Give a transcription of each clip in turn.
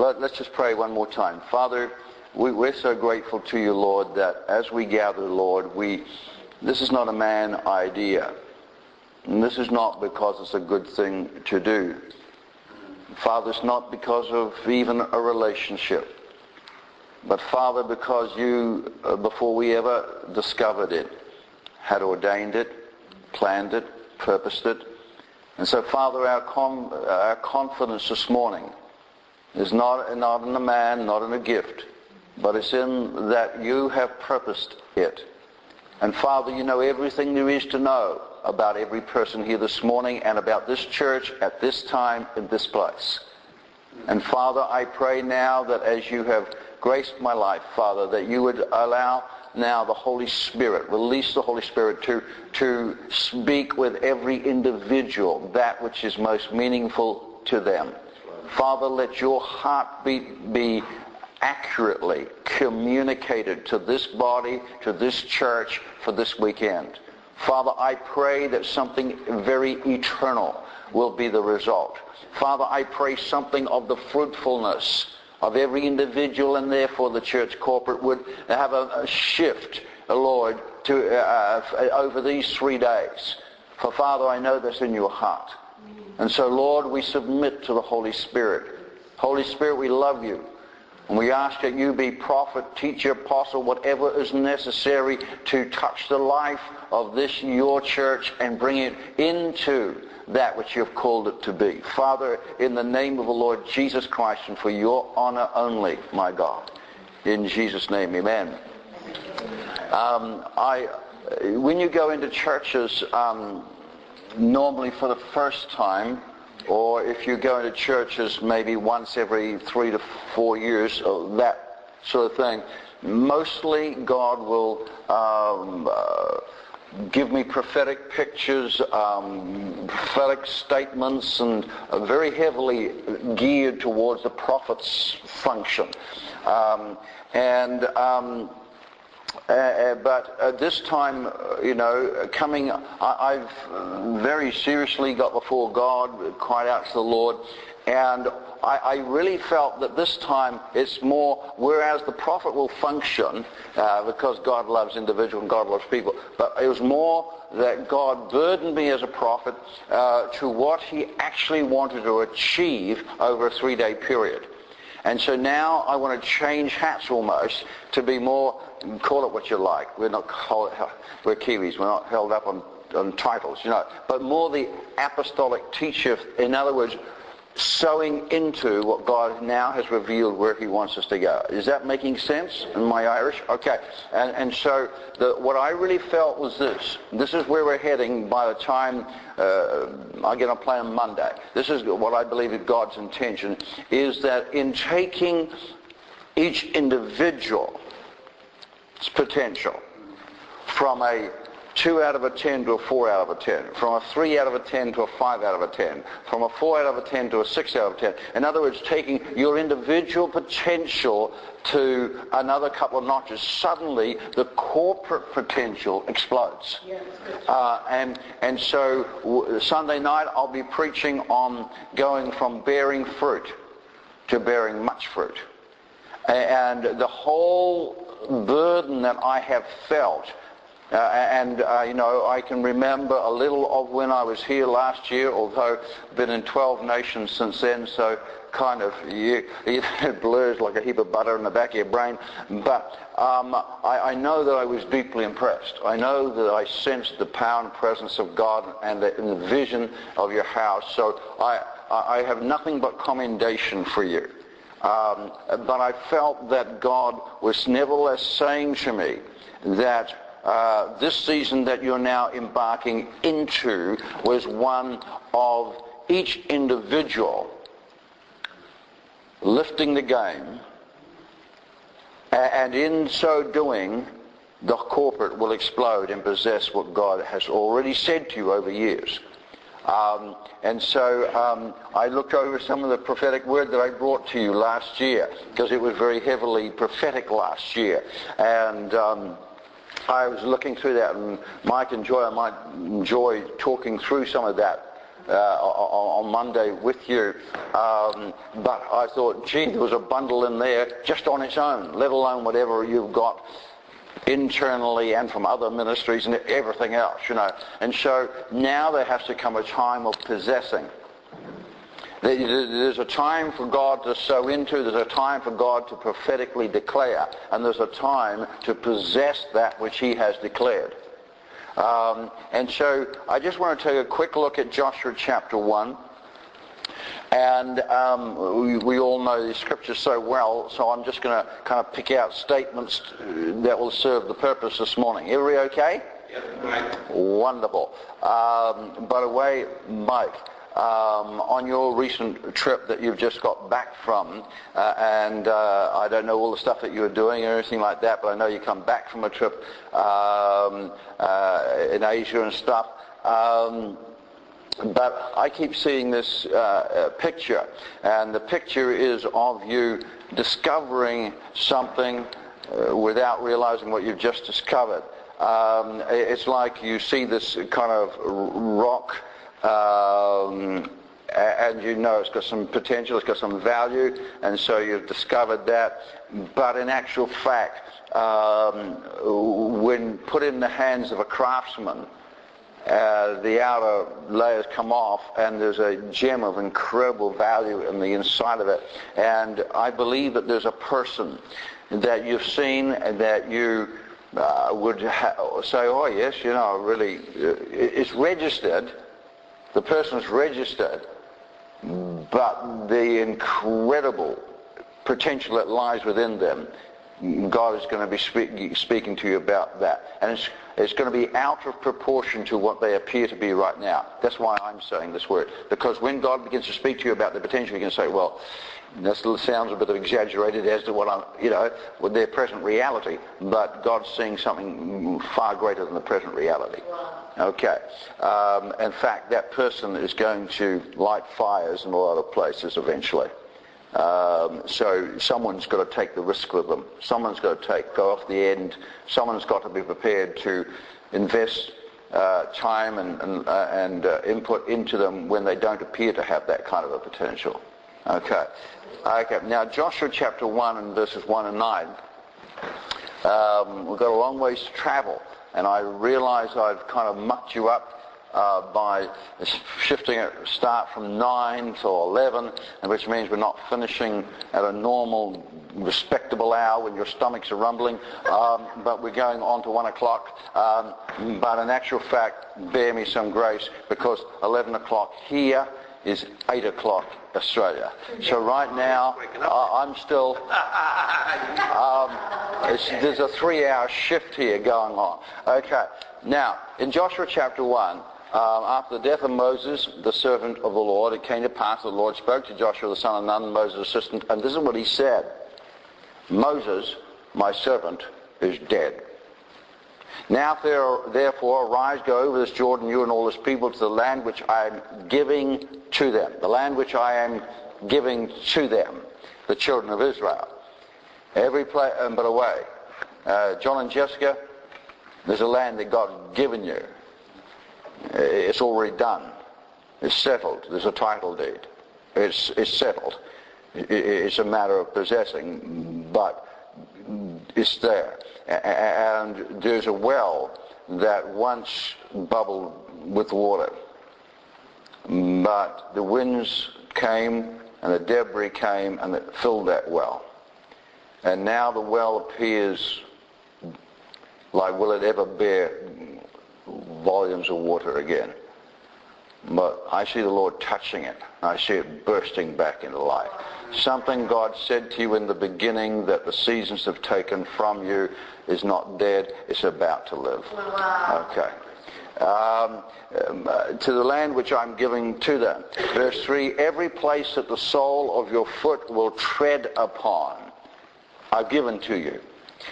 Let, us just pray one more time. Father, we, we're so grateful to you, Lord, that as we gather, Lord, we this is not a man idea. And this is not because it's a good thing to do. Father, it's not because of even a relationship. But Father, because you, uh, before we ever discovered it, had ordained it, planned it, purposed it. And so, Father, our, our confidence this morning is not, not in a man, not in a gift, but it's in that you have purposed it. And Father, you know everything there is to know about every person here this morning and about this church at this time in this place. And Father, I pray now that as you have graced my life, Father, that you would allow now the Holy Spirit, release the Holy Spirit to, to speak with every individual that which is most meaningful to them. Father, let your heartbeat be accurately communicated to this body, to this church for this weekend. Father, I pray that something very eternal will be the result. Father, I pray something of the fruitfulness of every individual and therefore the church corporate would have a, a shift, Lord, to, uh, uh, over these three days. For Father, I know this in your heart. And so, Lord, we submit to the Holy Spirit. Holy Spirit, we love you. And we ask that you be prophet, teacher, apostle, whatever is necessary to touch the life of this, your church, and bring it into that which you have called it to be. Father, in the name of the Lord Jesus Christ and for your honor only, my God. In Jesus' name, amen. Um, I, when you go into churches, um, normally for the first time, or if you go into churches maybe once every three to four years, or that sort of thing, mostly God will um, uh, give me prophetic pictures, um, prophetic statements, and very heavily geared towards the prophet's function. Um, and um, uh, uh but at this time, uh, you know, coming, I, have very seriously got before God, cried out to the Lord, and I, I, really felt that this time it's more, whereas the prophet will function uh, because God loves individual and God loves people, but it was more that God burdened me as a prophet uh, to what he actually wanted to achieve over a three-day period. And so now I want to change hats almost to be more, call it what you like. We're not, we're Kiwis, we're not held up on, on titles, you know, but more the apostolic teacher. In other words, sowing into what God now has revealed where he wants us to go. Is that making sense in my Irish? Okay. And, and so the, what I really felt was this. This is where we're heading by the time uh, I get on plane Monday. This is what I believe is God's intention, is that in taking each individual's potential from a 2 out of a 10 to a 4 out of a 10, from a 3 out of a 10 to a 5 out of a 10, from a 4 out of a 10 to a 6 out of a 10. In other words, taking your individual potential to another couple of notches, suddenly the corporate potential explodes. Uh, and, and so w- Sunday night I'll be preaching on going from bearing fruit to bearing much fruit. And the whole burden that I have felt uh, and, uh, you know, I can remember a little of when I was here last year, although I've been in 12 nations since then, so kind of you, it blurs like a heap of butter in the back of your brain. But um, I, I, know that I was deeply impressed. I know that I sensed the power and presence of God and the, and the vision of your house. So I, I have nothing but commendation for you. Um, but I felt that God was nevertheless saying to me that uh, this season that you're now embarking into was one of each individual lifting the game, and in so doing, the corporate will explode and possess what God has already said to you over years. Um, and so um, I looked over some of the prophetic word that I brought to you last year because it was very heavily prophetic last year. And um, I was looking through that, and Mike and Joy, I might enjoy talking through some of that uh, on, on, Monday with you. Um, but I thought, gee, there was a bundle in there just on its own, let alone whatever you've got internally and from other ministries and everything else, you know. And so now there has to come a time of possessing. There's a time for God to sow into, there's a time for God to prophetically declare, and there's a time to possess that which he has declared. Um, and so I just want to take a quick look at Joshua chapter 1. And um, we, we, all know the scriptures so well, so I'm just going to kind of pick out statements that will serve the purpose this morning. Everybody okay? Yep, Wonderful. Um, by the way, Mike, um, on your recent trip that you've just got back from, uh, and uh, I don't know all the stuff that you were doing or anything like that, but I know you come back from a trip um, uh, in Asia and stuff. Um, but I keep seeing this uh, uh, picture, and the picture is of you discovering something uh, without realizing what you've just discovered. Um, it's like you see this kind of rock um, and you know it's got some potential, it's got some value, and so you've discovered that. But in actual fact, um, when put in the hands of a craftsman, uh, the outer layers come off and there's a gem of incredible value in the inside of it. And I believe that there's a person that you've seen that you uh, would ha- say, oh yes, you know, really, uh, it's registered the person's registered, but the incredible potential that lies within them, God is going to be speak, speaking to you about that. And it's, it's going to be out of proportion to what they appear to be right now. That's why I'm saying this word. Because when God begins to speak to you about the potential, you can say, well, that sounds a bit of exaggerated as to what I'm, you know, with their present reality. But God's seeing something far greater than the present reality. Okay. Um, in fact, that person is going to light fires in a lot of places eventually. Um, so someone's got to take the risk with them. Someone's got to take go off the end. Someone's got to be prepared to invest uh, time and, and, uh, and uh, input into them when they don't appear to have that kind of a potential. Okay. Okay. Now Joshua chapter 1 and verses 1 and 9. Um, we've got a long ways to travel and I realize I've kind of mucked you up uh, by shifting it start from 9 to 11, which means we're not finishing at a normal, respectable hour when your stomachs are rumbling, um, but we're going on to 1 o'clock. Um, but in actual fact, bear me some grace because 11 o'clock here is 8 o'clock Australia. So right now, I'm still, um, there's a three-hour shift here going on. Okay, now, in Joshua chapter 1, um, after the death of Moses, the servant of the Lord, it came to pass that the Lord spoke to Joshua the son of Nun, Moses' assistant, and this is what he said. Moses, my servant, is dead. Now therefore arise, go over this Jordan, you and all this people, to the land which I am giving to them. The land which I am giving to them, the children of Israel. Every place, um, but away. Uh, John and Jessica, there's a land that God given you. It's already done. It's settled. There's a title deed. It's, it's settled. It's a matter of possessing, but it's there. And there's a well that once bubbled with water. But the winds came and the debris came and it filled that well. And now the well appears like will it ever bear volumes of water again? But I see the Lord touching it. I see it bursting back into life. Something God said to you in the beginning that the seasons have taken from you is not dead, it's about to live. Okay. Um, uh, to the land which I'm giving to them. Verse 3, every place that the sole of your foot will tread upon, I've given to you.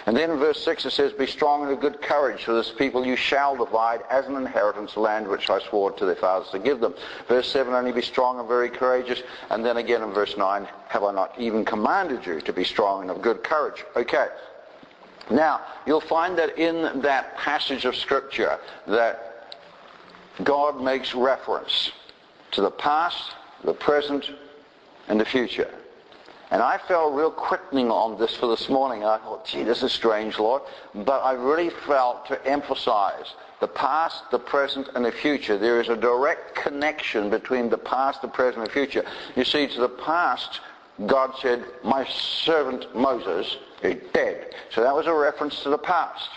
And then in verse 6 it says, Be strong and of good courage, for this people you shall divide as an inheritance land which I swore to their fathers to give them. Verse 7, Only be strong and very courageous. And then again in verse 9, Have I not even commanded you to be strong and of good courage? Okay. Now, you'll find that in that passage of Scripture that God makes reference to the past, the present, and the future. And I felt real quickening on this for this morning. I thought, gee, this is strange, Lord. But I really felt to emphasize the past, the present, and the future. There is a direct connection between the past, the present, and the future. You see, to the past, God said, my servant Moses is dead. So that was a reference to the past.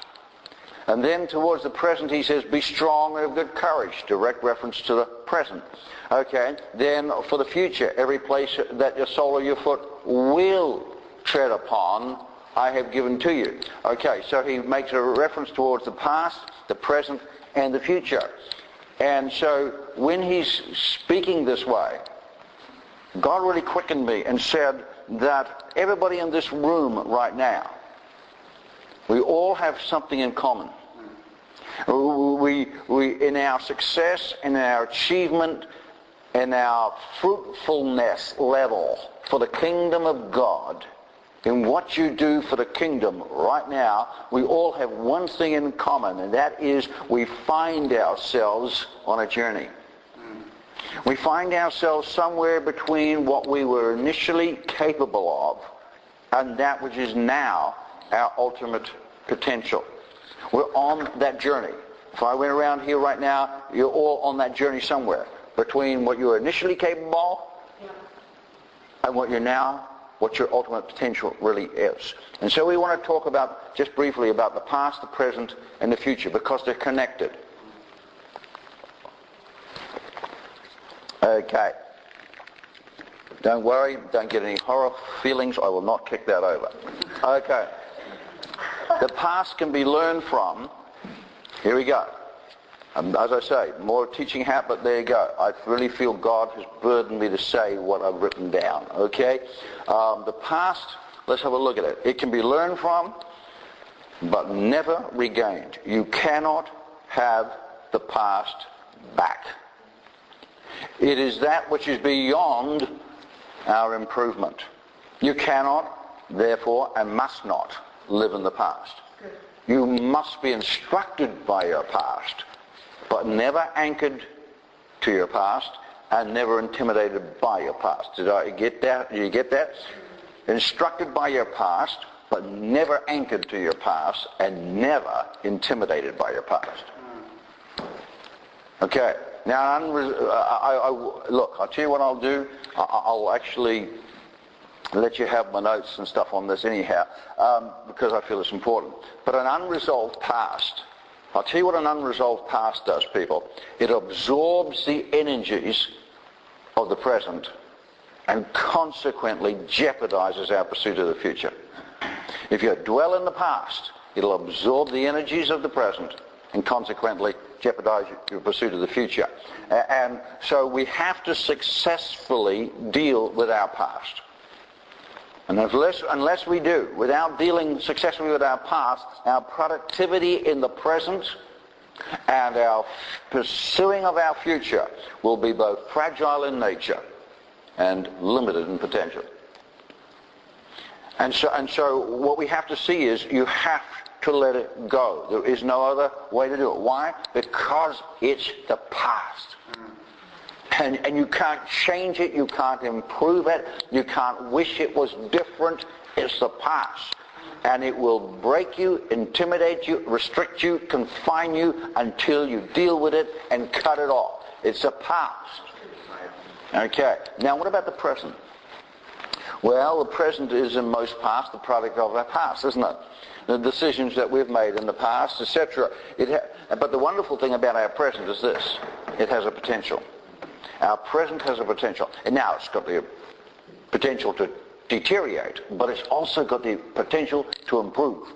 And then towards the present, he says, be strong and of good courage. Direct reference to the present. Okay. Then for the future, every place that your sole of your foot will tread upon, I have given to you. Okay. So he makes a reference towards the past, the present, and the future. And so when he's speaking this way, God really quickened me and said that everybody in this room right now we all have something in common. We, we, in our success, in our achievement, in our fruitfulness level for the kingdom of God, in what you do for the kingdom right now, we all have one thing in common, and that is we find ourselves on a journey. We find ourselves somewhere between what we were initially capable of and that which is now our ultimate potential. We're on that journey. If I went around here right now, you're all on that journey somewhere between what you were initially capable of and what you're now, what your ultimate potential really is. And so we want to talk about, just briefly, about the past, the present, and the future because they're connected. Okay. Don't worry, don't get any horror feelings. I will not kick that over. Okay. The past can be learned from. Here we go. Um, as I say, more teaching hat, but there you go. I really feel God has burdened me to say what I've written down. Okay? Um, the past, let's have a look at it. It can be learned from, but never regained. You cannot have the past back. It is that which is beyond our improvement. You cannot, therefore, and must not live in the past. You must be instructed by your past, but never anchored to your past and never intimidated by your past. Did I get that? Did you get that? Instructed by your past, but never anchored to your past and never intimidated by your past. Okay. Now, I, I, look, I'll tell you what I'll do. I'll actually let you have my notes and stuff on this anyhow, um, because I feel it's important. But an unresolved past, I'll tell you what an unresolved past does, people. It absorbs the energies of the present and consequently jeopardizes our pursuit of the future. If you dwell in the past, it'll absorb the energies of the present and consequently jeopardize your pursuit of the future. And so we have to successfully deal with our past. Unless, unless we do, without dealing successfully with our past, our productivity in the present and our pursuing of our future will be both fragile in nature and limited in potential. And so, and so what we have to see is you have to let it go. There is no other way to do it. Why? Because it's the past. And, and you can't change it. You can't improve it. You can't wish it was different. It's the past. And it will break you, intimidate you, restrict you, confine you until you deal with it and cut it off. It's the past. Okay. Now what about the present? Well, the present is in most parts the product of our past, isn't it? The decisions that we've made in the past, etc. Ha- but the wonderful thing about our present is this. It has a potential. Our present has a potential. And now it's got the potential to deteriorate, but it's also got the potential to improve.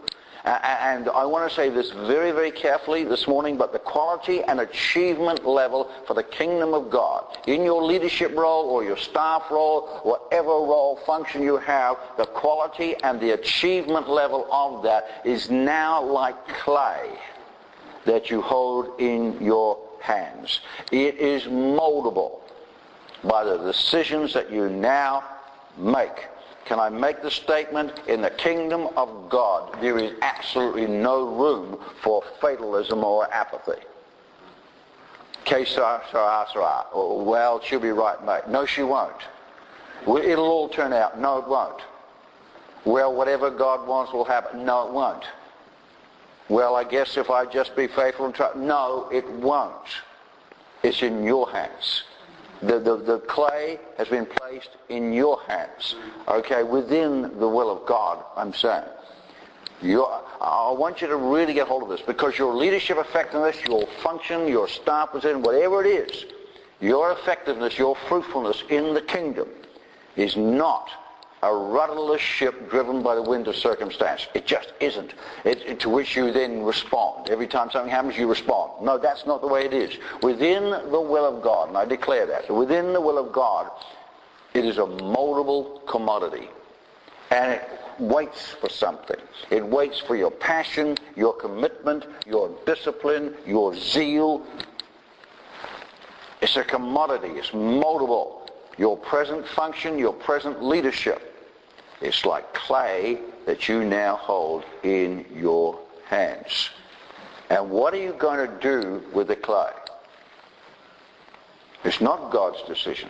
And I want to say this very, very carefully this morning, but the quality and achievement level for the kingdom of God, in your leadership role or your staff role, whatever role, function you have, the quality and the achievement level of that is now like clay that you hold in your hands. It is moldable by the decisions that you now make. Can I make the statement, in the kingdom of God, there is absolutely no room for fatalism or apathy. Que sera, oh, Well, she'll be right, mate. No, she won't. It'll all turn out. No, it won't. Well, whatever God wants will happen. No, it won't. Well, I guess if I just be faithful and try. No, it won't. It's in your hands. The, the, the clay has been placed in your hands. Okay, within the will of God, I'm saying. You're, I want you to really get hold of this because your leadership effectiveness, your function, your staff position, whatever it is, your effectiveness, your fruitfulness in the kingdom is not a rudderless ship driven by the wind of circumstance. It just isn't. It, it, to which you then respond. Every time something happens, you respond. No, that's not the way it is. Within the will of God, and I declare that, within the will of God, it is a moldable commodity. And it waits for something. It waits for your passion, your commitment, your discipline, your zeal. It's a commodity. It's moldable. Your present function, your present leadership. It's like clay that you now hold in your hands. And what are you going to do with the clay? It's not God's decision.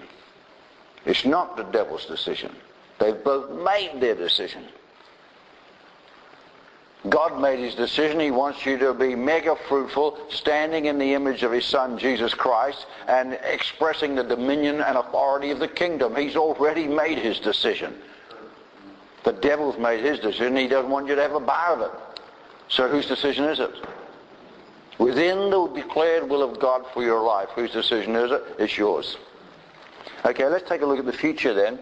It's not the devil's decision. They've both made their decision. God made his decision. He wants you to be mega fruitful, standing in the image of his son, Jesus Christ, and expressing the dominion and authority of the kingdom. He's already made his decision. The devil's made his decision. He doesn't want you to have a bar of it. So whose decision is it? Within the declared will of God for your life, whose decision is it? It's yours. Okay, let's take a look at the future then.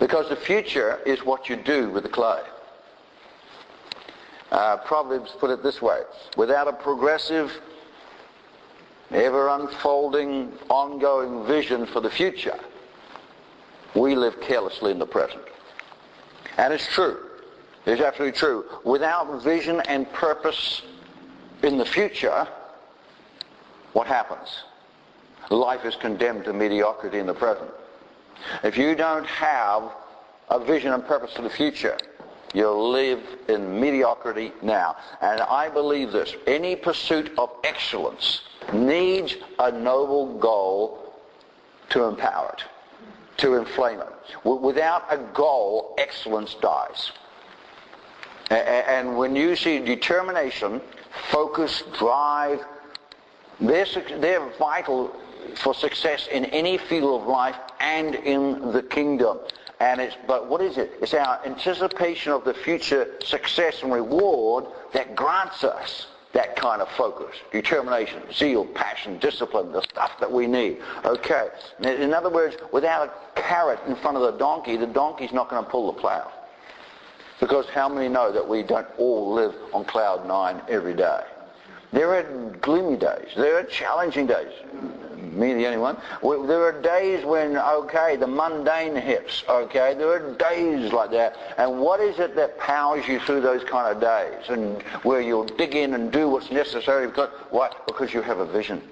Because the future is what you do with the clay. Uh, Proverbs put it this way. Without a progressive, ever unfolding, ongoing vision for the future, we live carelessly in the present. And it's true. It's absolutely true. Without vision and purpose in the future, what happens? Life is condemned to mediocrity in the present. If you don't have a vision and purpose for the future, you'll live in mediocrity now. And I believe this. Any pursuit of excellence needs a noble goal to empower it, to inflame it. Without a goal, excellence dies. And when you see determination, focus, drive, they're, they're vital for success in any field of life and in the kingdom. And it's, but what is it? It's our anticipation of the future success and reward that grants us that kind of focus, determination, zeal, passion, discipline, the stuff that we need. Okay. In other words, without a carrot in front of the donkey, the donkey's not going to pull the plow. Because how many know that we don't all live on cloud nine every day? There are gloomy days. There are challenging days me the only one. There are days when, okay, the mundane hits, okay? There are days like that. And what is it that powers you through those kind of days and where you'll dig in and do what's necessary? Because, why? Because you have a vision.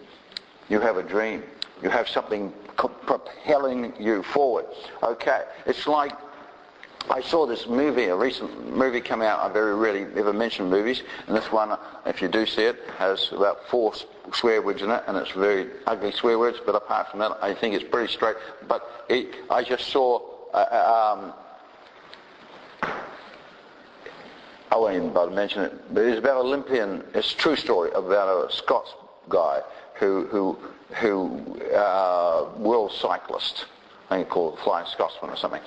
You have a dream. You have something propelling you forward. Okay. It's like I saw this movie, a recent movie come out. I very rarely ever mention movies, and this one, if you do see it, has about four swear words in it, and it's very ugly swear words. But apart from that, I think it's pretty straight. But it, I just saw. Uh, uh um, I won't even bother to mention it, but it's about Olympian. It's a true story about a Scots guy who who who uh, world cyclist. I think called Flying Scotsman or something,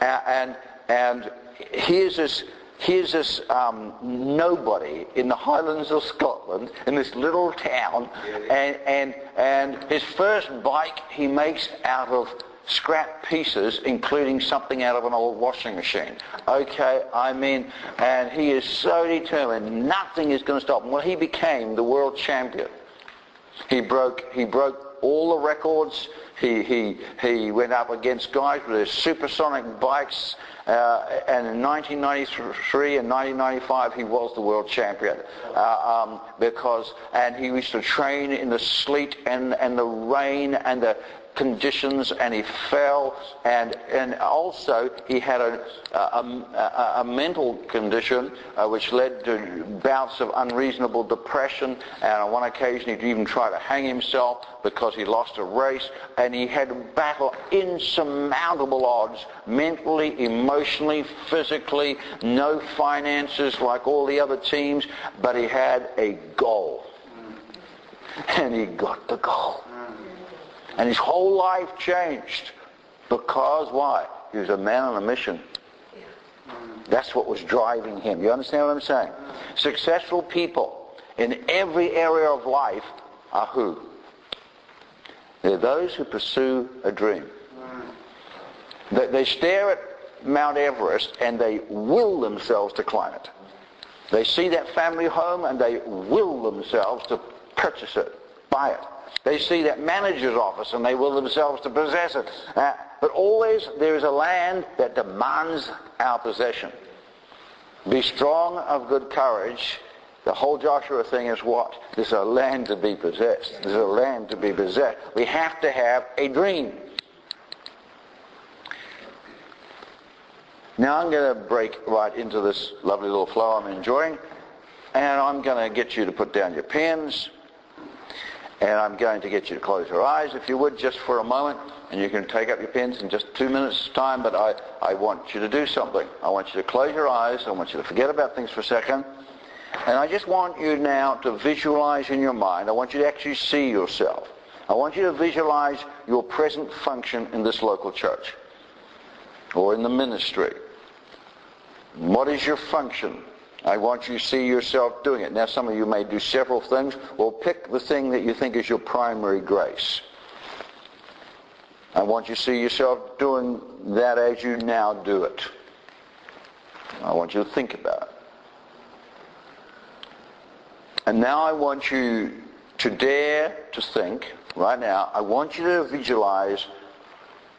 and and here's this, here's this um, nobody in the Highlands of Scotland, in this little town, and, and, and his first bike he makes out of scrap pieces, including something out of an old washing machine. Okay, I mean, and he is so determined, nothing is going to stop him. Well, he became the world champion. He broke, he broke all the records. He, he, he went up against guys with their supersonic bikes uh, and in 1993 and 1995, he was the world champion uh, um, because, and he used to train in the sleet and, and the rain and the conditions and he fell and and also he had a a, a, a mental condition uh, which led to bouts of unreasonable depression and on one occasion he even tried to hang himself because he lost a race and he had to battle insurmountable odds mentally emotionally physically no finances like all the other teams but he had a goal. And he got the goal and his whole life changed. Because why? He was a man on a mission. That's what was driving him. You understand what I'm saying? Successful people in every area of life are who? They're those who pursue a dream. They, they stare at Mount Everest and they will themselves to climb it. They see that family home and they will themselves to purchase it, buy it. They see that manager's office and they will themselves to possess it. Uh, but always there is a land that demands our possession. Be strong of good courage. The whole Joshua thing is what? There's a land to be possessed. There's a land to be possessed. We have to have a dream. Now I'm going to break right into this lovely little flow I'm enjoying. And I'm going to get you to put down your pens. And I'm going to get you to close your eyes, if you would, just for a moment. And you can take up your pens in just two minutes' time, but I, I want you to do something. I want you to close your eyes. I want you to forget about things for a second. And I just want you now to visualize in your mind. I want you to actually see yourself. I want you to visualize your present function in this local church or in the ministry. What is your function? I want you to see yourself doing it. Now, some of you may do several things. Well, pick the thing that you think is your primary grace. I want you to see yourself doing that as you now do it. I want you to think about it. And now I want you to dare to think, right now, I want you to visualize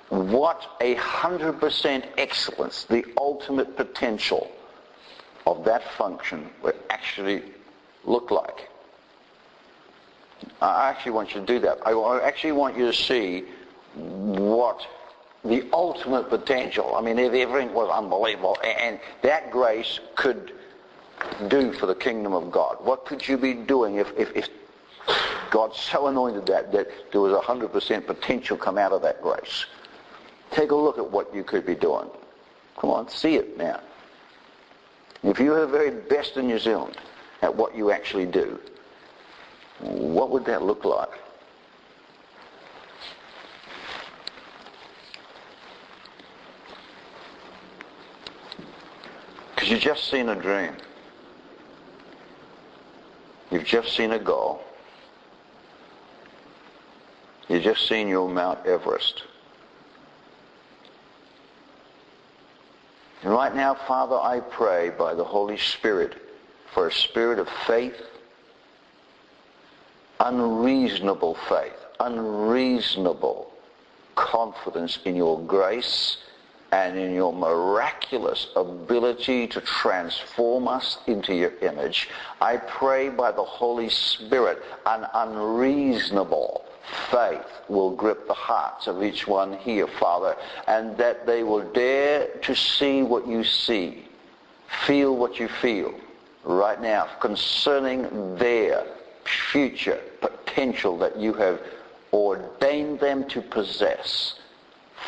what a 100% excellence, the ultimate potential of that function would actually look like. I actually want you to do that. I actually want you to see what the ultimate potential, I mean, if everything was unbelievable, and that grace could do for the kingdom of God. What could you be doing if, if, if God so anointed that that there was 100% potential come out of that grace? Take a look at what you could be doing. Come on, see it now. If you were the very best in New Zealand at what you actually do, what would that look like? Because you've just seen a dream. You've just seen a goal. You've just seen your Mount Everest. And right now, Father, I pray by the Holy Spirit for a spirit of faith, unreasonable faith, unreasonable confidence in your grace and in your miraculous ability to transform us into your image. I pray by the Holy Spirit an unreasonable faith will grip the hearts of each one here, Father, and that they will dare to see what you see, feel what you feel right now concerning their future potential that you have ordained them to possess.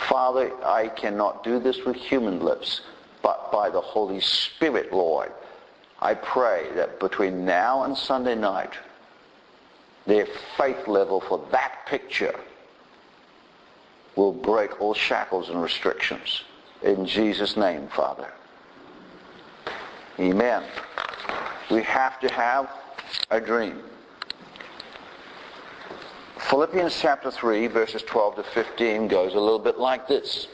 Father, I cannot do this with human lips, but by the Holy Spirit, Lord. I pray that between now and Sunday night, their faith level for that picture will break all shackles and restrictions. In Jesus' name, Father. Amen. We have to have a dream. Philippians chapter 3, verses 12 to 15 goes a little bit like this.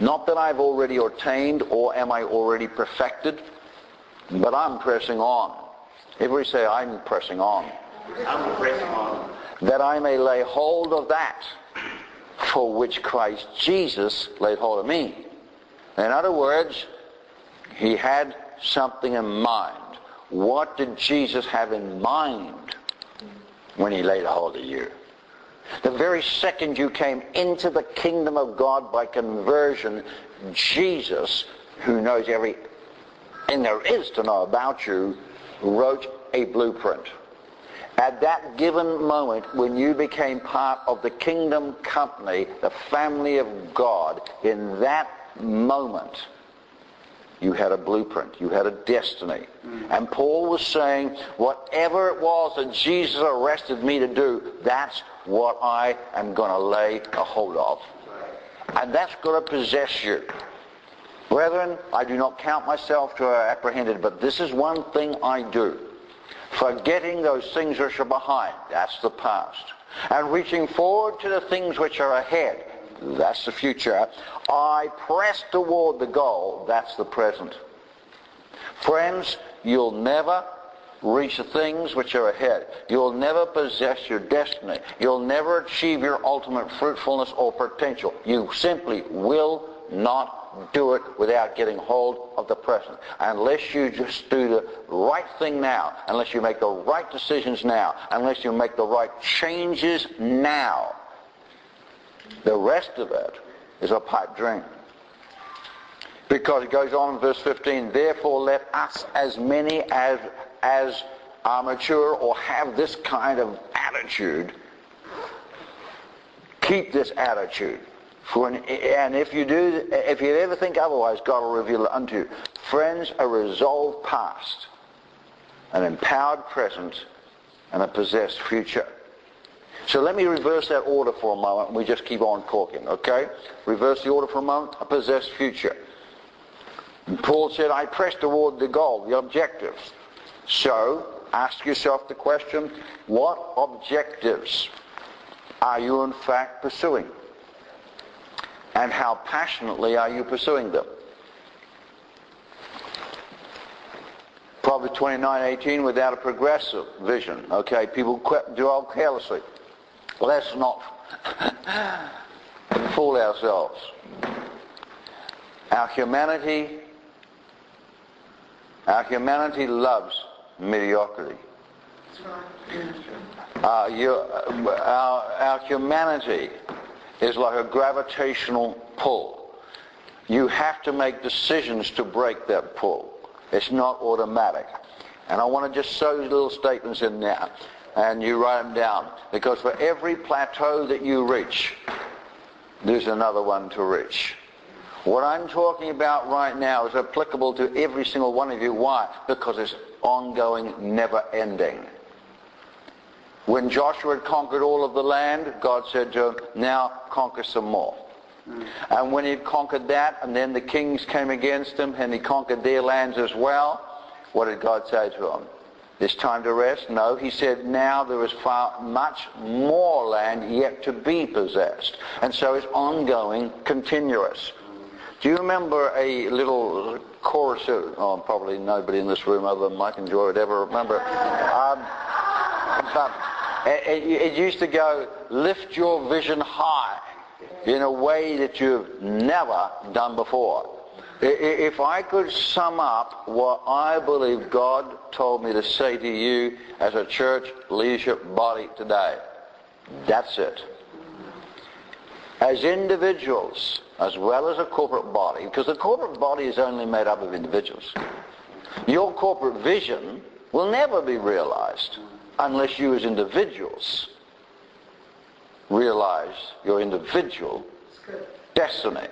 Not that I've already attained or am I already perfected, but I'm pressing on Everybody say, I'm pressing on. I'm pressing on. That I may lay hold of that for which Christ Jesus laid hold of me. In other words, he had something in mind. What did Jesus have in mind when he laid hold of you? The very second you came into the kingdom of God by conversion, Jesus, who knows every and there is to know about you, wrote a blueprint. At that given moment, when you became part of the kingdom company, the family of God, in that moment, you had a blueprint. You had a destiny. Mm. And Paul was saying, whatever it was that Jesus arrested me to do, that's what I am going to lay a hold of. And that's going to possess you. Brethren, I do not count myself to have apprehended, but this is one thing I do. Forgetting those things which are behind, that's the past. And reaching forward to the things which are ahead, that's the future. I press toward the goal, that's the present. Friends, you'll never reach the things which are ahead. You'll never possess your destiny. You'll never achieve your ultimate fruitfulness or potential. You simply will not do it without getting hold of the present. Unless you just do the right thing now, unless you make the right decisions now, unless you make the right changes now, the rest of it is a pipe dream. Because it goes on in verse 15, therefore let us as many as, as are mature or have this kind of attitude, keep this attitude. And if you do, if you ever think otherwise, God will reveal it unto you. Friends, a resolved past, an empowered present, and a possessed future. So let me reverse that order for a moment, we just keep on talking, okay? Reverse the order for a moment, a possessed future. And Paul said, I press toward the goal, the objectives. So, ask yourself the question, what objectives are you in fact pursuing? And how passionately are you pursuing them? Proverbs 29:18 without a progressive vision. Okay, people dwell carelessly. Let's not fool ourselves. Our humanity, our humanity loves mediocrity. Uh, you, uh, our, our humanity is like a gravitational pull. You have to make decisions to break that pull. It's not automatic. And I want to just show little statements in there. And you write them down. Because for every plateau that you reach, there's another one to reach. What I'm talking about right now is applicable to every single one of you. Why? Because it's ongoing, never ending. When Joshua had conquered all of the land, God said to him, now conquer some more. Mm. And when he'd conquered that, and then the kings came against him, and he conquered their lands as well, what did God say to him? It's time to rest? No. He said, now there is far much more land yet to be possessed. And so it's ongoing, continuous. Do you remember a little chorus? Oh, probably nobody in this room other than Mike and Joy would ever remember. Um, but it, it used to go, lift your vision high in a way that you've never done before. If I could sum up what I believe God told me to say to you as a church leadership body today, that's it. As individuals, as well as a corporate body, because the corporate body is only made up of individuals, your corporate vision will never be realized unless you as individuals realize your individual destiny.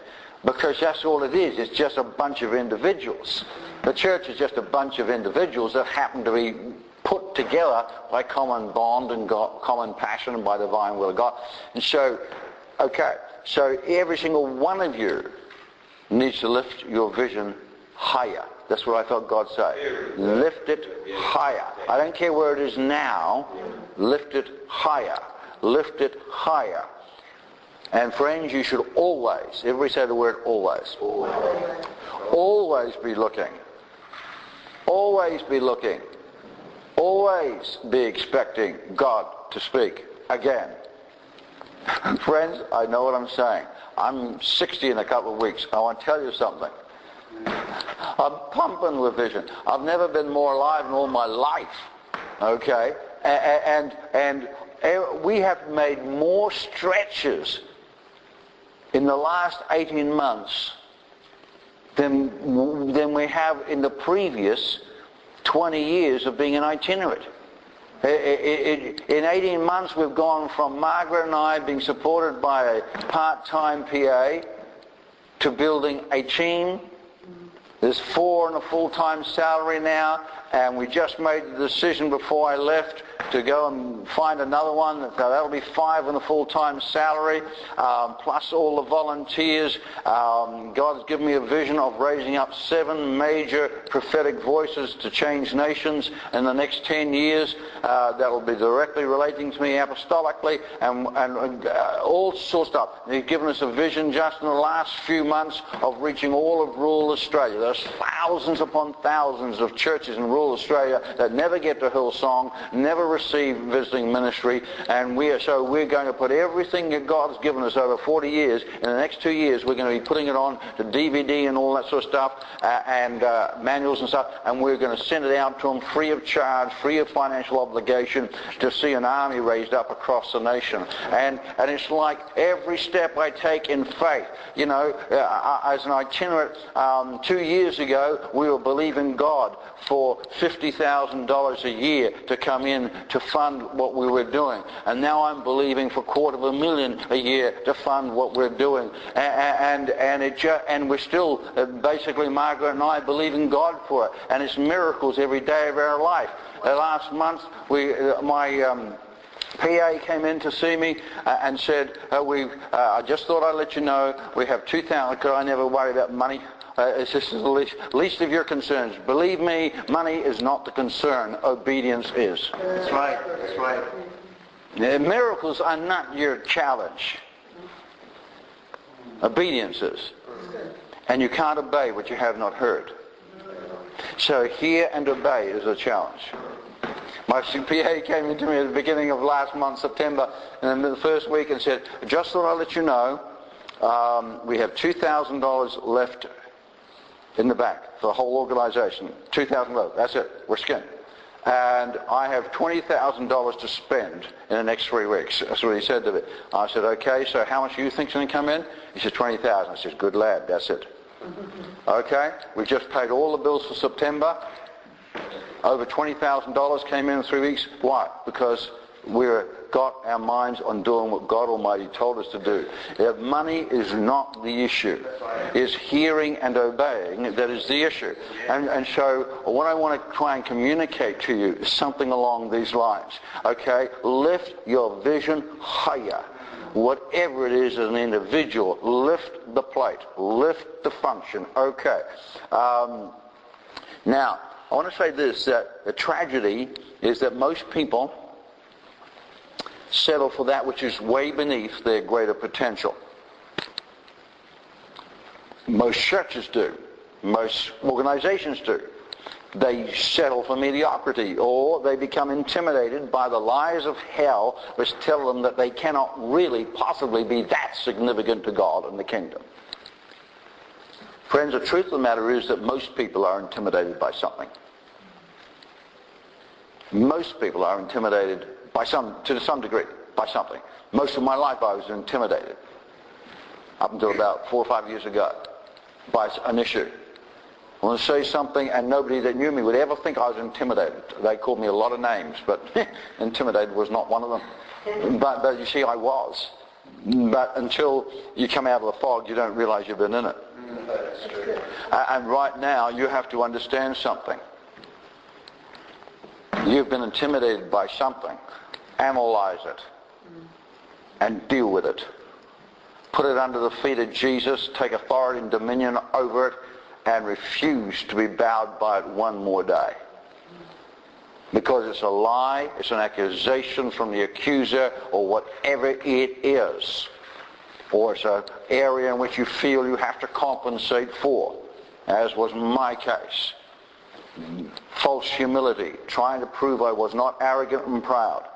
Because that's all it is. It's just a bunch of individuals. The church is just a bunch of individuals that happen to be put together by common bond and God, common passion and by the divine will of God. And so, okay, so every single one of you needs to lift your vision higher. That's what I felt God say. Lift it higher. I don't care where it is now. Lift it higher. Lift it higher. And friends, you should always, everybody say the word always. Always be looking. Always be looking. Always be expecting God to speak again. Friends, I know what I'm saying. I'm 60 in a couple of weeks. I want to tell you something. I'm pumping with vision. I've never been more alive in all my life. Okay? And, and, and we have made more stretches in the last 18 months than, than we have in the previous 20 years of being an itinerant. It, it, in 18 months, we've gone from Margaret and I being supported by a part-time PA to building a team. There's four on a full-time salary now, and we just made the decision before I left to go and find another one. That'll be five on a full-time salary, um, plus all the volunteers. Um, God's given me a vision of raising up seven major prophetic voices to change nations in the next 10 years. Uh, that'll be directly relating to me apostolically and, and uh, all sorts of stuff. He's given us a vision just in the last few months of reaching all of rural Australia. There's thousands upon thousands of churches in rural Australia that never get to Hillsong, never receive visiting ministry, and we are so we're going to put everything that God's given us over 40 years. In the next two years, we're going to be putting it on to DVD and all that sort of stuff, uh, and uh, manuals and stuff, and we're going to send it out to them free of charge, free of financial obligation, to see an army raised up across the nation. And and it's like every step I take in faith. You know, uh, as an itinerant, um, two years ago, we were believing God for $50,000 a year to come in to fund what we were doing. And now I'm believing for a quarter of a million a year to fund what we're doing. And, and, it and we're still, uh, basically, Margaret and I, believe in God for it. And it's miracles every day of our life. Uh, last month, we, uh, my... Um, PA came in to see me uh, and said, uh, we, uh, I just thought I'd let you know we have 2,000, because I never worry about money. Uh, it's just the least, least, of your concerns. Believe me, money is not the concern. Obedience is. That's right. That's right. Uh, miracles are not your challenge. Obedience is. And you can't obey what you have not heard. So hear and obey is a challenge. My CPA came into me at the beginning of last month, September, and in the first week and said, just thought I'd let you know, um, we have $2,000 left in the back for the whole organization. 2,000 dollars. That's it. We're skinned. And I have $20,000 to spend in the next three weeks. That's what he said to me. I said, okay, so how much do you think's going to come in? He said, 20,000. I said, good lad, that's it. Okay, we've just paid all the bills for September. Over $20,000 came in in three weeks. Why? Because we're got our minds on doing what God Almighty told us to do. If money is not the issue, it's hearing and obeying that is the issue. And, and so what I want to try and communicate to you is something along these lines. Okay? Lift your vision higher. Whatever it is as an individual, lift the plate, lift the function. Okay. Um, now, I want to say this, that the tragedy is that most people settle for that which is way beneath their greater potential. Most churches do. Most organizations do. They settle for mediocrity or they become intimidated by the lies of hell which tell them that they cannot really possibly be that significant to God and the kingdom. Friends, the truth of the matter is that most people are intimidated by something. Most people are intimidated by some, to some degree, by something. Most of my life I was intimidated, up until about four or five years ago, by an issue. I want to say something and nobody that knew me would ever think I was intimidated. They called me a lot of names, but intimidated was not one of them. But, but you see, I was. But until you come out of the fog, you don't realize you've been in it. And right now, you have to understand something. You've been intimidated by something analyze it, and deal with it. Put it under the feet of Jesus, take authority and dominion over it, and refuse to be bowed by it one more day. Because it's a lie, it's an accusation from the accuser, or whatever it is. Or it's an area in which you feel you have to compensate for, as was my case. False humility, trying to prove I was not arrogant and proud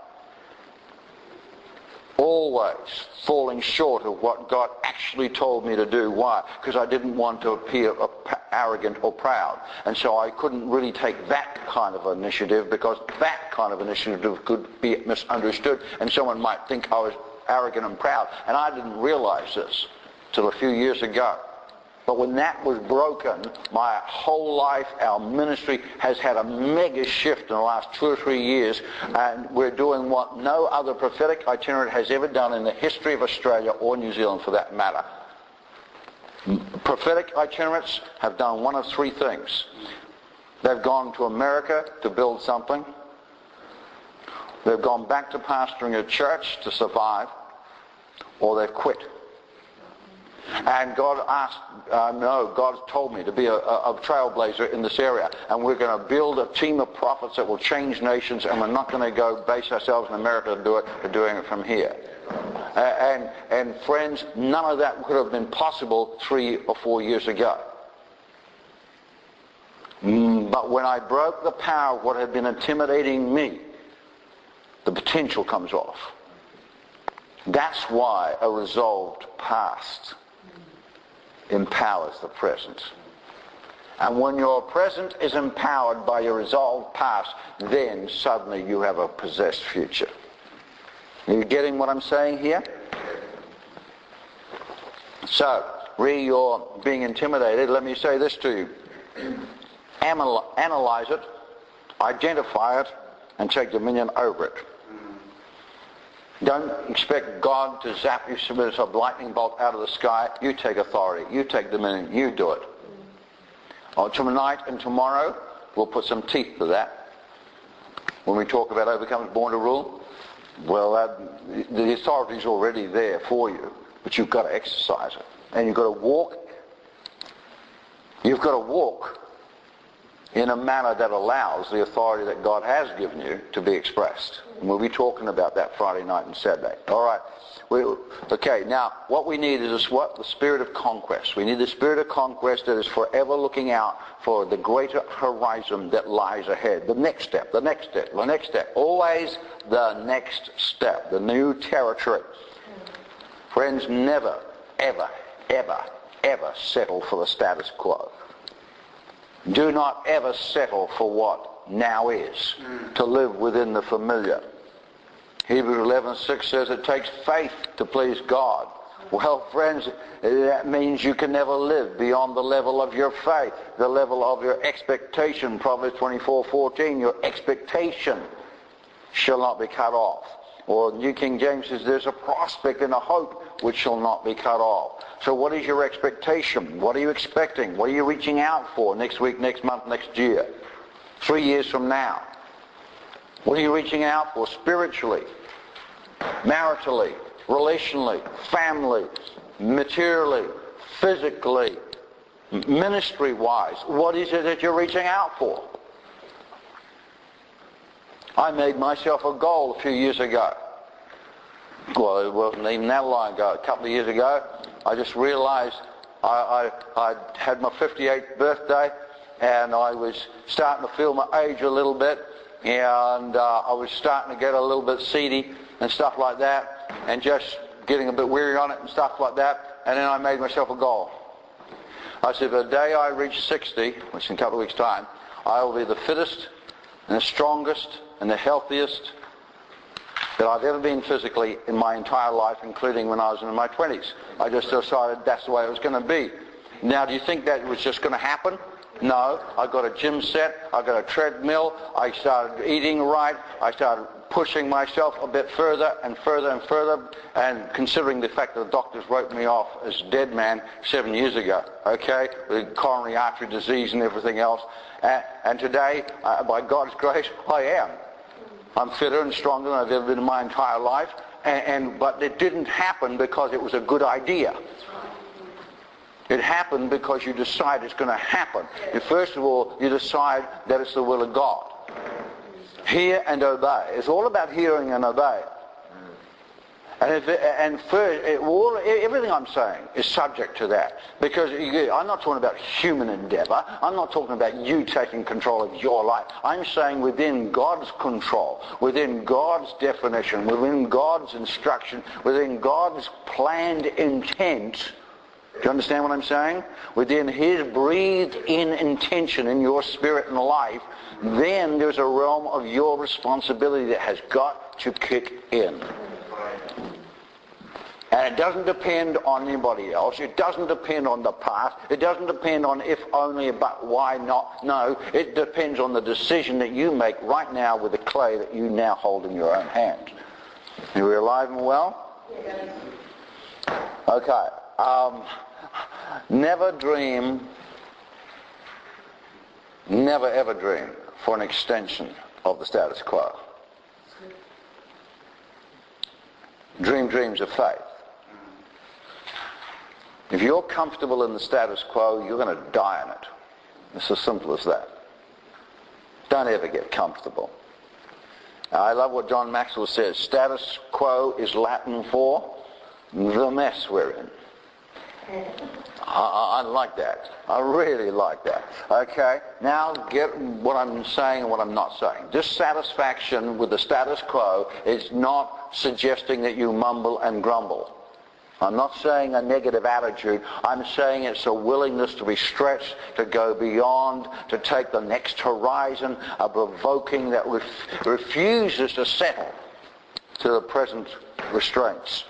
always falling short of what God actually told me to do. Why? Because I didn't want to appear arrogant or proud. And so I couldn't really take that kind of initiative because that kind of initiative could be misunderstood and someone might think I was arrogant and proud. And I didn't realize this till a few years ago. But when that was broken, my whole life, our ministry has had a mega shift in the last two or three years, and we're doing what no other prophetic itinerant has ever done in the history of Australia or New Zealand for that matter. Prophetic itinerants have done one of three things. They've gone to America to build something. They've gone back to pastoring a church to survive, or they've quit. And God asked, uh, no, God told me to be a, a, a, trailblazer in this area. And we're going to build a team of prophets that will change nations, and we're not going to go base ourselves in America to do it. We're doing it from here. Uh, and, and friends, none of that could have been possible three or four years ago. Mm, but when I broke the power of what had been intimidating me, the potential comes off. That's why a resolved past empowers the present. And when your present is empowered by your resolved past, then suddenly you have a possessed future. Are you getting what I'm saying here? So, re you're being intimidated, let me say this to you. Analyze it, identify it, and take dominion over it. Don't expect God to zap you with a lightning bolt out of the sky. You take authority. You take dominion. You do it. Oh, tonight and tomorrow, we'll put some teeth to that. When we talk about overcomers born to rule, well, the authority is already there for you, but you've got to exercise it. And you've got to walk. You've got to walk in a manner that allows the authority that God has given you to be expressed. And we'll be talking about that Friday night and Saturday. All right. We, okay, now what we need is what? The spirit of conquest. We need the spirit of conquest that is forever looking out for the greater horizon that lies ahead. The next step, the next step, the next step. Always the next step, the new territory. Friends, never, ever, ever, ever settle for the status quo. Do not ever settle for what now is, hmm. to live within the familiar. Hebrews 11:6 says it takes faith to please God. Well, friends, that means you can never live beyond the level of your faith, the level of your expectation. Proverbs 24:14, your expectation shall not be cut off. Or New King James says there's a prospect and a hope which shall not be cut off. So what is your expectation? What are you expecting? What are you reaching out for next week, next month, next year? Three years from now? What are you reaching out for spiritually, maritally, relationally, family, materially, physically, ministry-wise? What is it that you're reaching out for? I made myself a goal a few years ago. Well, it wasn't even that long ago. A couple of years ago, I just realized I, I, I had my 58th birthday and I was starting to feel my age a little bit and uh, I was starting to get a little bit seedy and stuff like that and just getting a bit weary on it and stuff like that and then I made myself a goal. I said the day I reach 60, which is in a couple of weeks' time, I will be the fittest and the strongest and the healthiest that I've ever been physically in my entire life, including when I was in my 20s. I just decided that's the way it was going to be. Now, do you think that was just going to happen? No. I got a gym set. I got a treadmill. I started eating right. I started pushing myself a bit further and further and further. And considering the fact that the doctors wrote me off as dead man seven years ago, okay, with coronary artery disease and everything else. And, and today, uh, by God's grace, I am. I'm fitter and stronger than I've ever been in my entire life. And, and, but it didn't happen because it was a good idea. It happened because you decide it's going to happen. And first of all, you decide that it's the will of God. Hear and obey. It's all about hearing and obeying. And, if and first, it, all, everything I'm saying is subject to that. Because I'm not talking about human endeavor. I'm not talking about you taking control of your life. I'm saying within God's control, within God's definition, within God's instruction, within God's planned intent, Do you understand what I'm saying? Within his breathed in intention in your spirit and life, then there's a realm of your responsibility that has got to kick in. And it doesn't depend on anybody else. It doesn't depend on the past. It doesn't depend on if only, but why not. No, it depends on the decision that you make right now with the clay that you now hold in your own hands. Are we alive and well? Yes. Okay. Um, never dream, never ever dream for an extension of the status quo. Dream dreams of faith. If you're comfortable in the status quo, you're going to die in it. It's as simple as that. Don't ever get comfortable. I love what John Maxwell says. Status quo is Latin for the mess we're in. I, I, like that. I really like that. Okay, now get what I'm saying and what I'm not saying. Dissatisfaction with the status quo is not suggesting that you mumble and grumble. I'm not saying a negative attitude. I'm saying it's a willingness to be stretched, to go beyond, to take the next horizon, a provoking that ref- refuses to settle to the present restraints.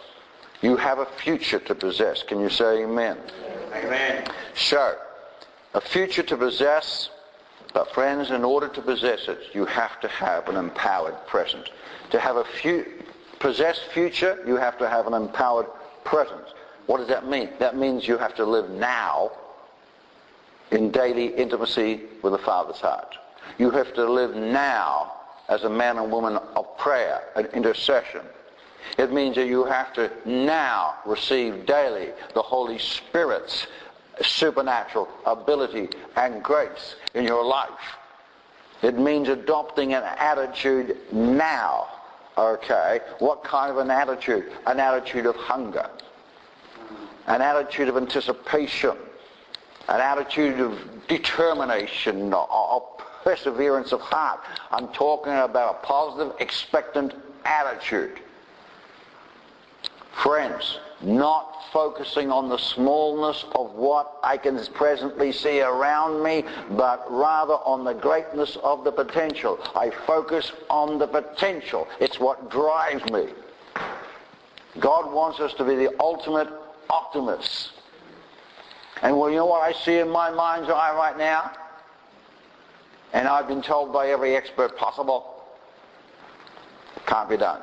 You have a future to possess. Can you say amen? Amen. So, a future to possess, but friends, in order to possess it, you have to have an empowered present. To have a fu- possess future, you have to have an empowered present. What does that mean? That means you have to live now in daily intimacy with the Father's heart. You have to live now as a man and woman of prayer and intercession. It means that you have to now receive daily the Holy Spirit's supernatural ability and grace in your life. It means adopting an attitude now Okay, what kind of an attitude? An attitude of hunger, an attitude of anticipation, an attitude of determination, of perseverance of heart. I'm talking about a positive, expectant attitude. Friends, not focusing on the smallness of what I can presently see around me, but rather on the greatness of the potential. I focus on the potential. It's what drives me. God wants us to be the ultimate optimists. And well, you know what I see in my mind's eye right now? And I've been told by every expert possible, can't be done.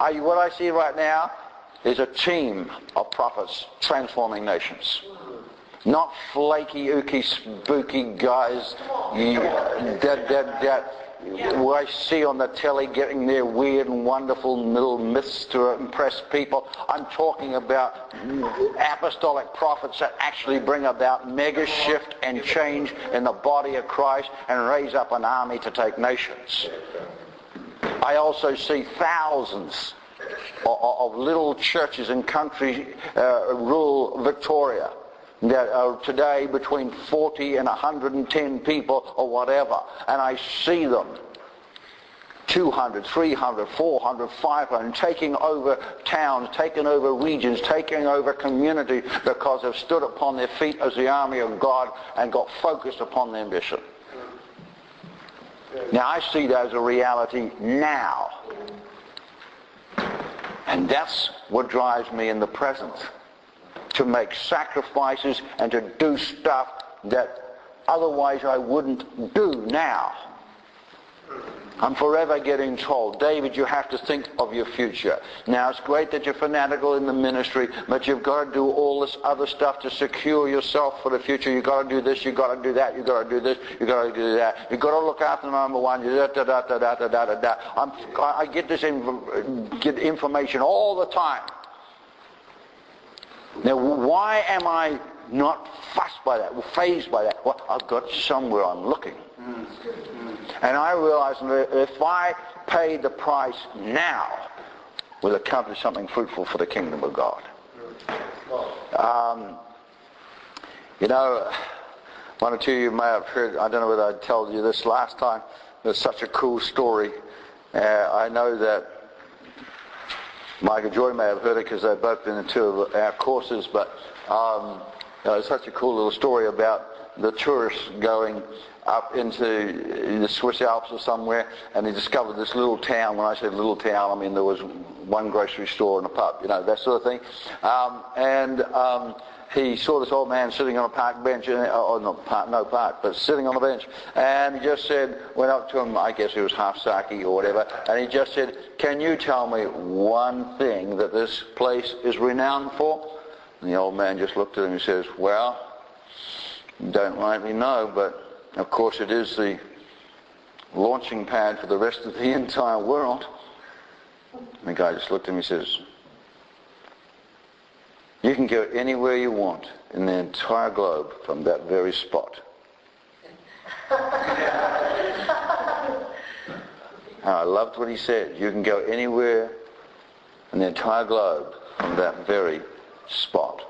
I, what I see right now is a team of prophets transforming nations. Not flaky, ooky, spooky guys that, that, that I see on the telly getting their weird and wonderful little myths to impress people. I'm talking about apostolic prophets that actually bring about mega shift and change in the body of Christ and raise up an army to take nations. I also see thousands of little churches in country uh, rural Victoria that are today between 40 and 110 people or whatever. And I see them 200, 300, 400, 500, taking over towns, taking over regions, taking over community because they've stood upon their feet as the army of God and got focused upon their mission. Now I see that as a reality now. And that's what drives me in the present. To make sacrifices and to do stuff that otherwise I wouldn't do now. I'm forever getting told, David, you have to think of your future. Now, it's great that you're fanatical in the ministry, but you've got to do all this other stuff to secure yourself for the future. You've got to do this, you've got to do that, you've got to do this, you've got to do that. You've got to look after number one. Da, da, da, da, da, da, da, da. I'm, I get this inf- get information all the time. Now, why am I not fussed by that, fazed by that? Well, I've got somewhere I'm looking. And I realized if I paid the price now, we'll accomplish something fruitful for the kingdom of God. Um, you know, one or two of you may have heard, I don't know whether I told you this last time, it's such a cool story. Uh, I know that Mike and Joy may have heard it because they've both been in two of our courses, but um, Uh, such a cool little story about the tourists going up into the Swiss Alps or somewhere, and he discovered this little town. When I say little town, I mean there was one grocery store and a pub, you know, that sort of thing. Um, and um, he saw this old man sitting on a park bench, or oh, not park, no park, but sitting on a bench, and he just said, went up to him, I guess he was half sake or whatever, and he just said, can you tell me one thing that this place is renowned for? And the old man just looked at him and says, well, don't rightly know, but of course it is the launching pad for the rest of the entire world. And the guy just looked at me and says, you can go anywhere you want in the entire globe from that very spot. I loved what he said. You can go anywhere in the entire globe from that very spot.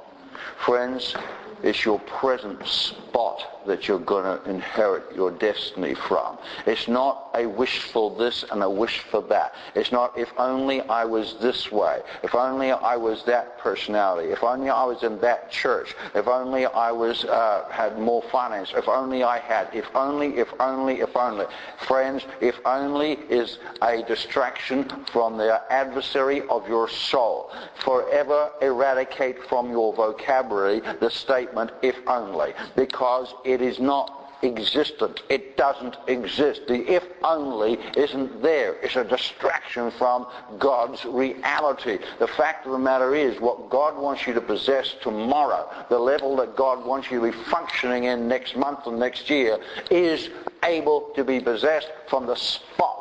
Friends, it's your present spot that you're going to inherit your destiny from. It's not a wish for this and a wish for that. It's not if only I was this way, if only I was that personality, if only I was in that church, if only I was uh, had more finance, if only I had, if only, if only, if only. Friends, if only is a distraction from the adversary of your soul. Forever eradicate from your vocabulary the state statement, if only, because it is not existent. It doesn't exist. The if only isn't there. It's a distraction from God's reality. The fact of the matter is what God wants you to possess tomorrow, the level that God wants you to be functioning in next month and next year, is able to be possessed from the spot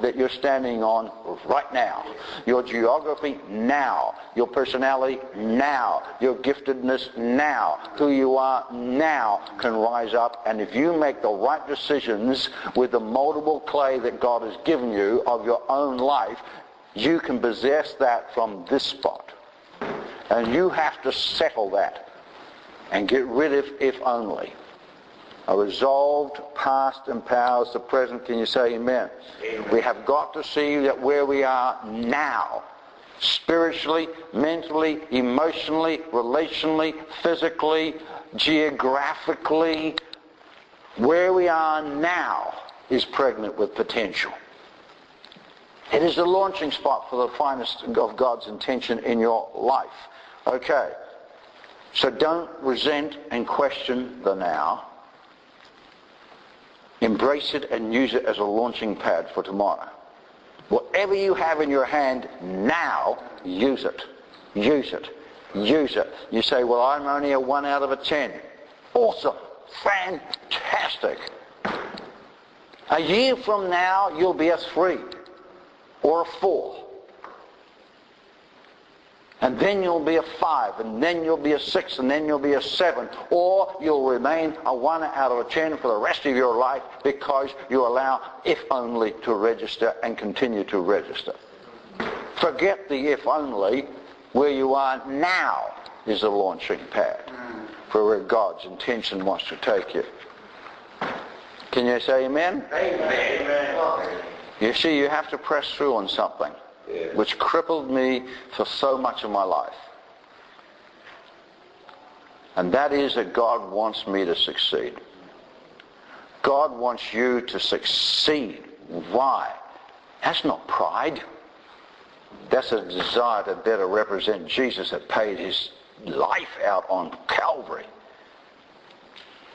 that you're standing on right now. Your geography now. Your personality now. Your giftedness now. Who you are now can rise up. And if you make the right decisions with the moldable clay that God has given you of your own life, you can possess that from this spot. And you have to settle that and get rid of if only a resolved past empowers the present. Can you say amen? amen? We have got to see that where we are now, spiritually, mentally, emotionally, relationally, physically, geographically, where we are now is pregnant with potential. It is the launching spot for the finest of God's intention in your life. Okay. So don't resent and question the now. Embrace it and use it as a launching pad for tomorrow. Whatever you have in your hand now, use it. Use it. Use it. You say, well, I'm only a 1 out of a 10. Awesome. Fantastic. A year from now, you'll be a 3 or a 4. And then you'll be a five, and then you'll be a six, and then you'll be a seven. Or you'll remain a one out of a ten for the rest of your life because you allow if only to register and continue to register. Forget the if only. Where you are now is a launching pad for where God's intention wants to take you. Can you say amen? Amen. You see, you have to press through on something which crippled me for so much of my life. And that is that God wants me to succeed. God wants you to succeed. Why? That's not pride. That's a desire to better represent Jesus that paid his life out on Calvary.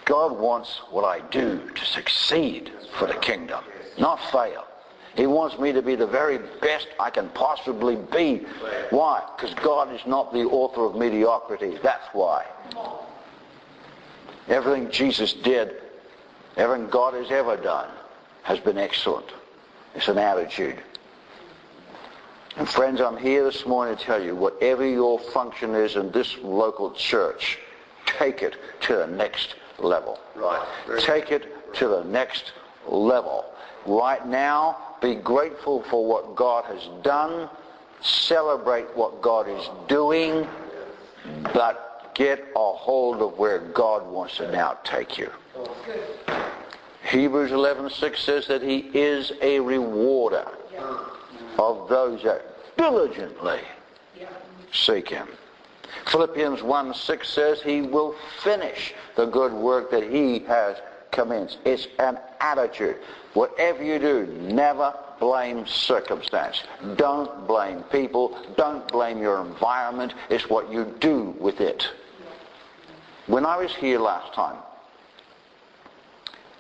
God wants what I do to succeed for the kingdom, not fail. He wants me to be the very best I can possibly be. Why? Because God is not the author of mediocrity. That's why. Everything Jesus did, everything God has ever done, has been excellent. It's an attitude. And friends, I'm here this morning to tell you, whatever your function is in this local church, take it to the next level. Right. Take it to the next level. Right now, be grateful for what God has done. Celebrate what God is doing. But get a hold of where God wants to now take you. Hebrews 11:6 says that he is a rewarder of those that diligently seek him. Philippians 1 6 says he will finish the good work that he has commenced. It's an attitude. Whatever you do, never blame circumstance. Don't blame people. Don't blame your environment. It's what you do with it. When I was here last time,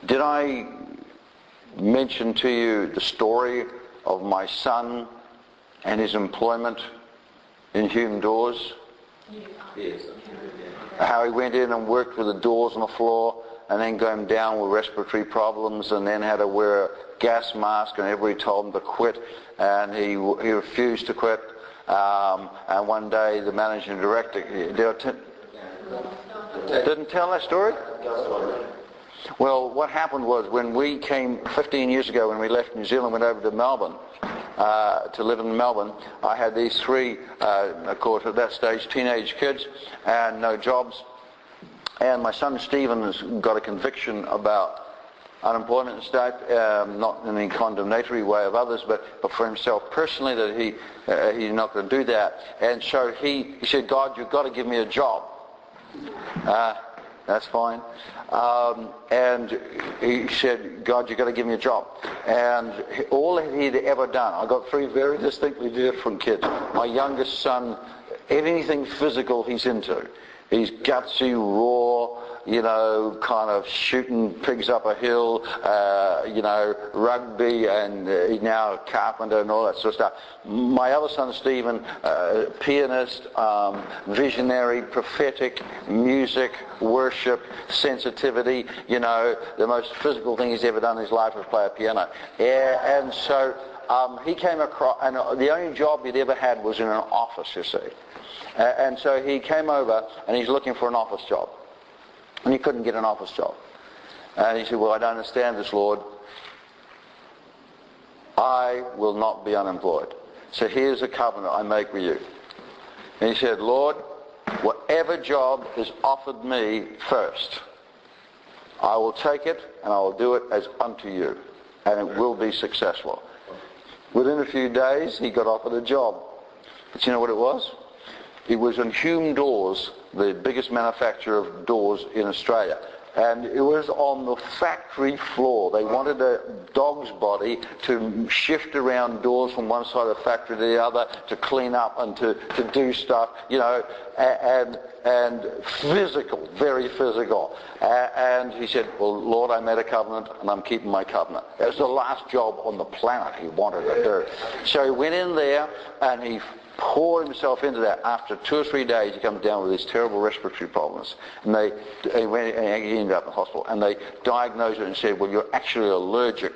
did I mention to you the story of my son and his employment in Hume Doors? Yes. How he went in and worked with the doors on the floor and then going down with respiratory problems and then had to wear a gas mask and everybody told him to quit and he, he refused to quit. Um, and one day the managing director, didn't tell that story? Well, what happened was when we came 15 years ago, when we left New Zealand, went over to Melbourne uh, to live in Melbourne, I had these three, uh, of course, at that stage, teenage kids and no jobs. And my son Stephen has got a conviction about unemployment state, um, not in any condemnatory way of others, but, but for himself personally, that he uh, he's not going to do that. And so he, he said, God, you've got to give me a job. Uh, that's fine. Um, and he said, God, you've got to give me a job. And all that he'd ever done, I got three very distinctly different kids. My youngest son, anything physical he's into. He's gutsy, raw, you know, kind of shooting pigs up a hill, uh, you know, rugby, and uh, now a carpenter and all that sort of stuff. My other son, Stephen, uh, pianist, um, visionary, prophetic, music, worship, sensitivity, you know, the most physical thing he's ever done in his life was play a piano. Yeah, and so um, he came across, and the only job he'd ever had was in an office, you see. Uh, and so he came over and he's looking for an office job. And he couldn't get an office job. And he said, well, I don't understand this, Lord. I will not be unemployed. So here's a covenant I make with you. And he said, Lord, whatever job is offered me first, I will take it and I will do it as unto you. And it will be successful. Within a few days, he got offered a job. But you know what it was? It was in Hume Doors, the biggest manufacturer of doors in Australia. And it was on the factory floor. They wanted a dog's body to shift around doors from one side of the factory to the other, to clean up and to, to do stuff, you know, and, and physical, very physical. And he said, well, Lord, I made a covenant and I'm keeping my covenant. It was the last job on the planet he wanted to do. So he went in there and he poured himself into that. After two or three days, he comes down with these terrible respiratory problems. And they, he, went, and he ended up in the hospital. And they diagnosed it and said, well, you're actually allergic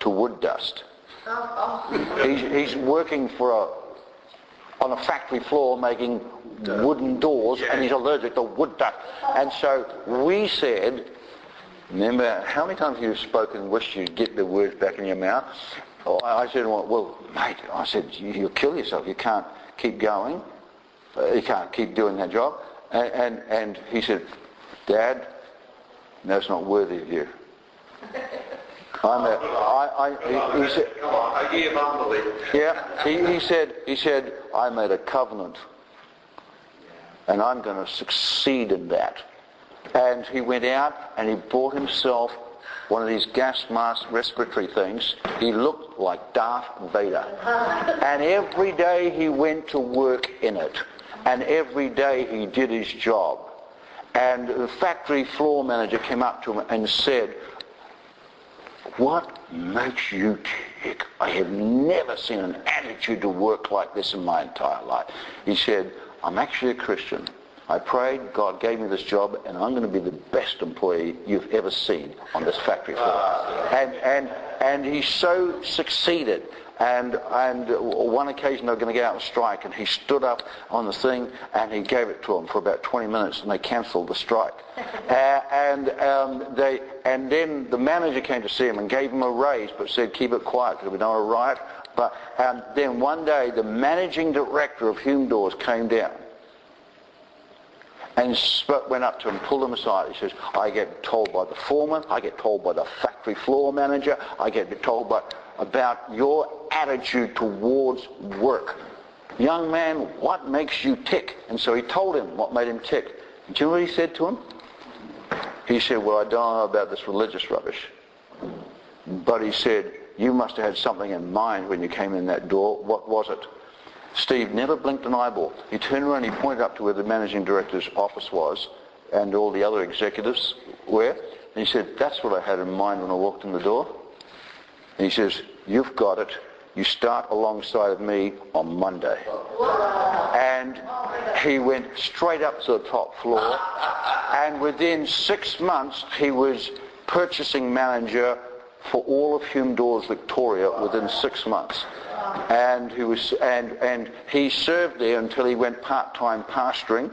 to wood dust. Oh. he's, he's working for a, on a factory floor making wooden doors, and he's allergic to wood dust. And so we said, remember, how many times have you've spoken, wished you'd get the words back in your mouth? Oh, I said, well, well, mate, I said, you'll kill yourself. You can't keep going. Uh, you can't keep doing that job. And, and, and he said, Dad, that's not worthy of you. I'm a, I, I, he, he said, I give unbelief. yeah, he, he said, he said, I made a covenant, and I'm going to succeed in that. And he went out and he bought himself one of these gas mask respiratory things. He looked like Darth Vader. And every day he went to work in it. And every day he did his job. And the factory floor manager came up to him and said, what makes you tick? I have never seen an attitude to work like this in my entire life. He said, I'm actually a Christian. I prayed, God gave me this job, and I'm going to be the best employee you've ever seen on this factory floor. And, and, and he so succeeded. And, and one occasion they were going to go out and strike, and he stood up on the thing, and he gave it to them for about 20 minutes, and they cancelled the strike. uh, and, um, they, and then the manager came to see him and gave him a raise, but said, keep it quiet, because we know a riot. But um, then one day, the managing director of Hume Doors came down and went up to him, pulled him aside. He says, I get told by the foreman, I get told by the factory floor manager, I get told by, about your attitude towards work. young man, what makes you tick? And so he told him what made him tick. And do you know what he said to him? He said, well, I don't know about this religious rubbish. But he said, you must have had something in mind when you came in that door. What was it? Steve never blinked an eyeball. He turned around he pointed up to where the managing director's office was and all the other executives were. And he said, that's what I had in mind when I walked in the door. And he says, you've got it. You start alongside of me on Monday. And he went straight up to the top floor. And within six months, he was purchasing manager for all of Hume Doors Victoria within six months. And he was, and, and he served there until he went part-time pastoring.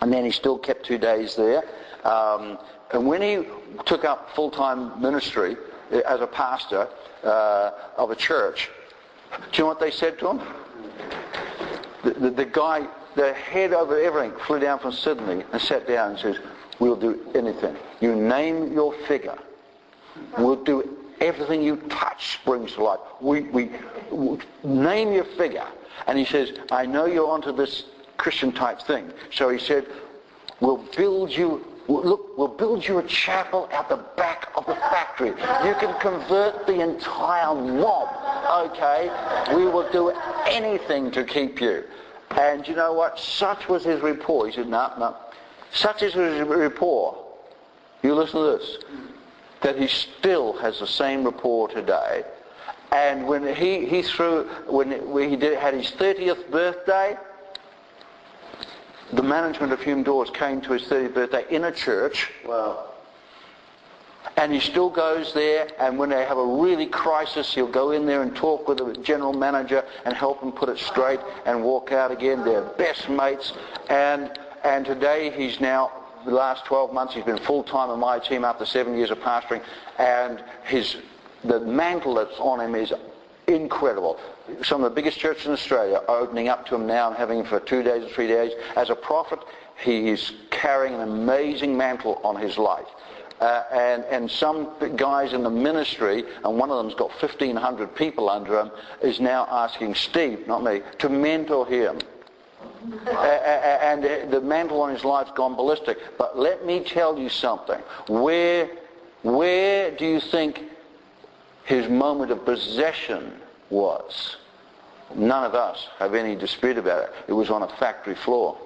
And then he still kept two days there. Um, and when he took up full-time ministry uh, as a pastor uh, of a church, do you know what they said to him? The, the, the guy, the head over everything, flew down from Sydney and sat down and says, we'll do anything. You name your figure. We'll do everything you touch brings to life. We, we, we name your figure. And he says, I know you're onto this Christian type thing. So he said, we'll build you look, we'll build you a chapel at the back of the factory. You can convert the entire mob, okay? We will do anything to keep you. And you know what? Such was his rapport. He said, no, no. Such is his rapport. You listen to this. That he still has the same rapport today. And when he, he threw, when he did, had his 30th birthday, the management of Hume Doors came to his 30th birthday in a church. Wow. And he still goes there, and when they have a really crisis, he'll go in there and talk with the general manager and help him put it straight and walk out again. They're best mates. And, and today he's now, the last 12 months, he's been full-time in my team after seven years of pastoring, and his, the mantle that's on him is incredible. Some of the biggest churches in Australia are opening up to him now and having him for two days or three days. As a prophet, he is carrying an amazing mantle on his life. Uh, and, and some guys in the ministry, and one of them's got 1,500 people under him, is now asking Steve, not me, to mentor him. And the mantle on his life's gone ballistic. But let me tell you something. Where, where do you think his moment of possession was. None of us have any dispute about it. It was on a factory floor.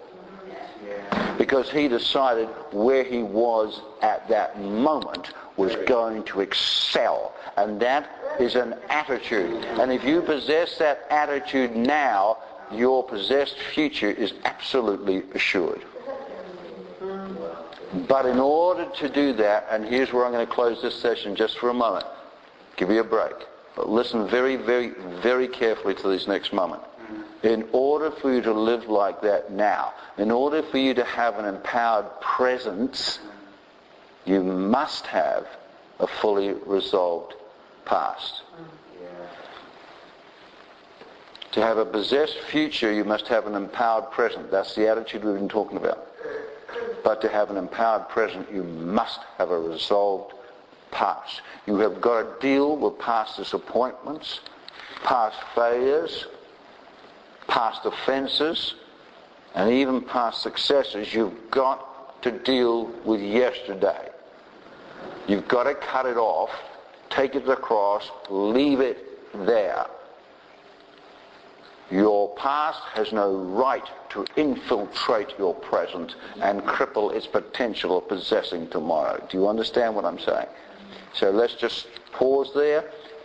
Because he decided where he was at that moment was going to excel. And that is an attitude. And if you possess that attitude now, your possessed future is absolutely assured. But in order to do that, and here's where I'm going to close this session just for a moment, give you a break. But listen very, very, very carefully to this next moment. In order for you to live like that now, in order for you to have an empowered presence, you must have a fully resolved past. To have a possessed future, you must have an empowered present. That's the attitude we've been talking about. But to have an empowered present, you must have a resolved past. You have got to deal with past disappointments, past failures, past offenses, and even past successes. You've got to deal with yesterday. You've got to cut it off, take it to the cross, leave it there. Your past has no right to infiltrate your present and cripple its potential of possessing tomorrow. Do you understand what I'm saying? So let's just pause there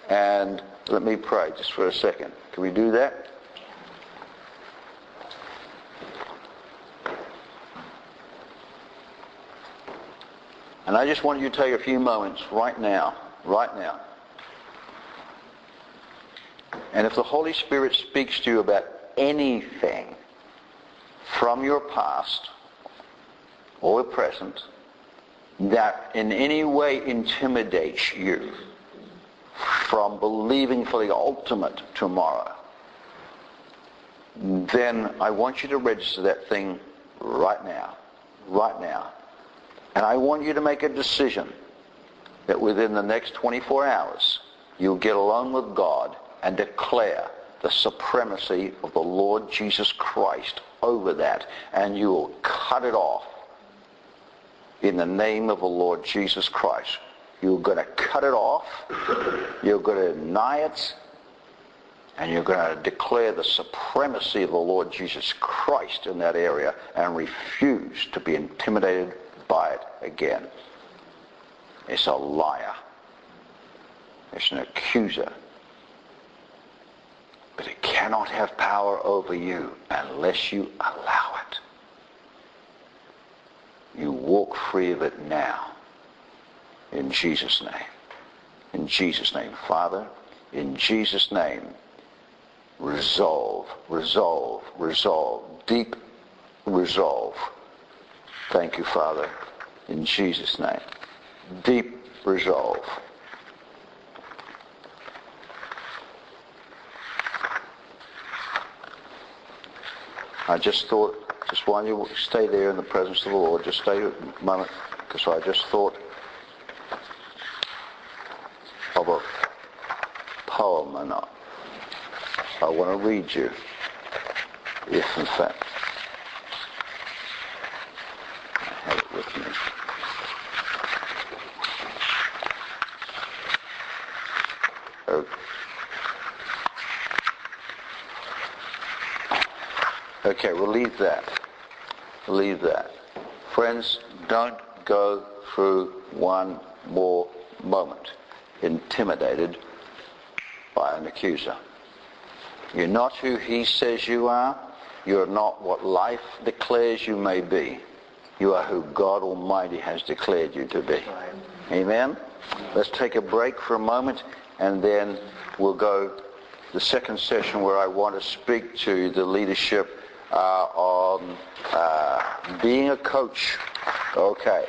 and let me pray just for a second. Can we do that? And I just want you to take a few moments right now, right now. And if the Holy Spirit speaks to you about anything from your past or present, that in any way intimidates you from believing for the ultimate tomorrow, then I want you to register that thing right now. Right now. And I want you to make a decision that within the next 24 hours, you'll get along with God and declare the supremacy of the Lord Jesus Christ over that, and you will cut it off in the name of the Lord Jesus Christ. You're going to cut it off. You're going to deny it. And you're going to declare the supremacy of the Lord Jesus Christ in that area and refuse to be intimidated by it again. It's a liar. It's an accuser. But it cannot have power over you unless you allow it. You walk free of it now. In Jesus' name. In Jesus' name. Father, in Jesus' name, resolve, resolve, resolve, deep resolve. Thank you, Father, in Jesus' name. Deep resolve. I just thought, just while you stay there in the presence of the Lord, just stay a moment, because I just thought of a poem, and I, I want to read you, if in fact I have it with me. Okay. Okay, we'll leave that. We'll leave that. Friends, don't go through one more moment intimidated by an accuser. You're not who he says you are. You're not what life declares you may be. You are who God Almighty has declared you to be. Amen? Let's take a break for a moment and then we'll go the second session where I want to speak to the leadership on uh, being a coach. Okay.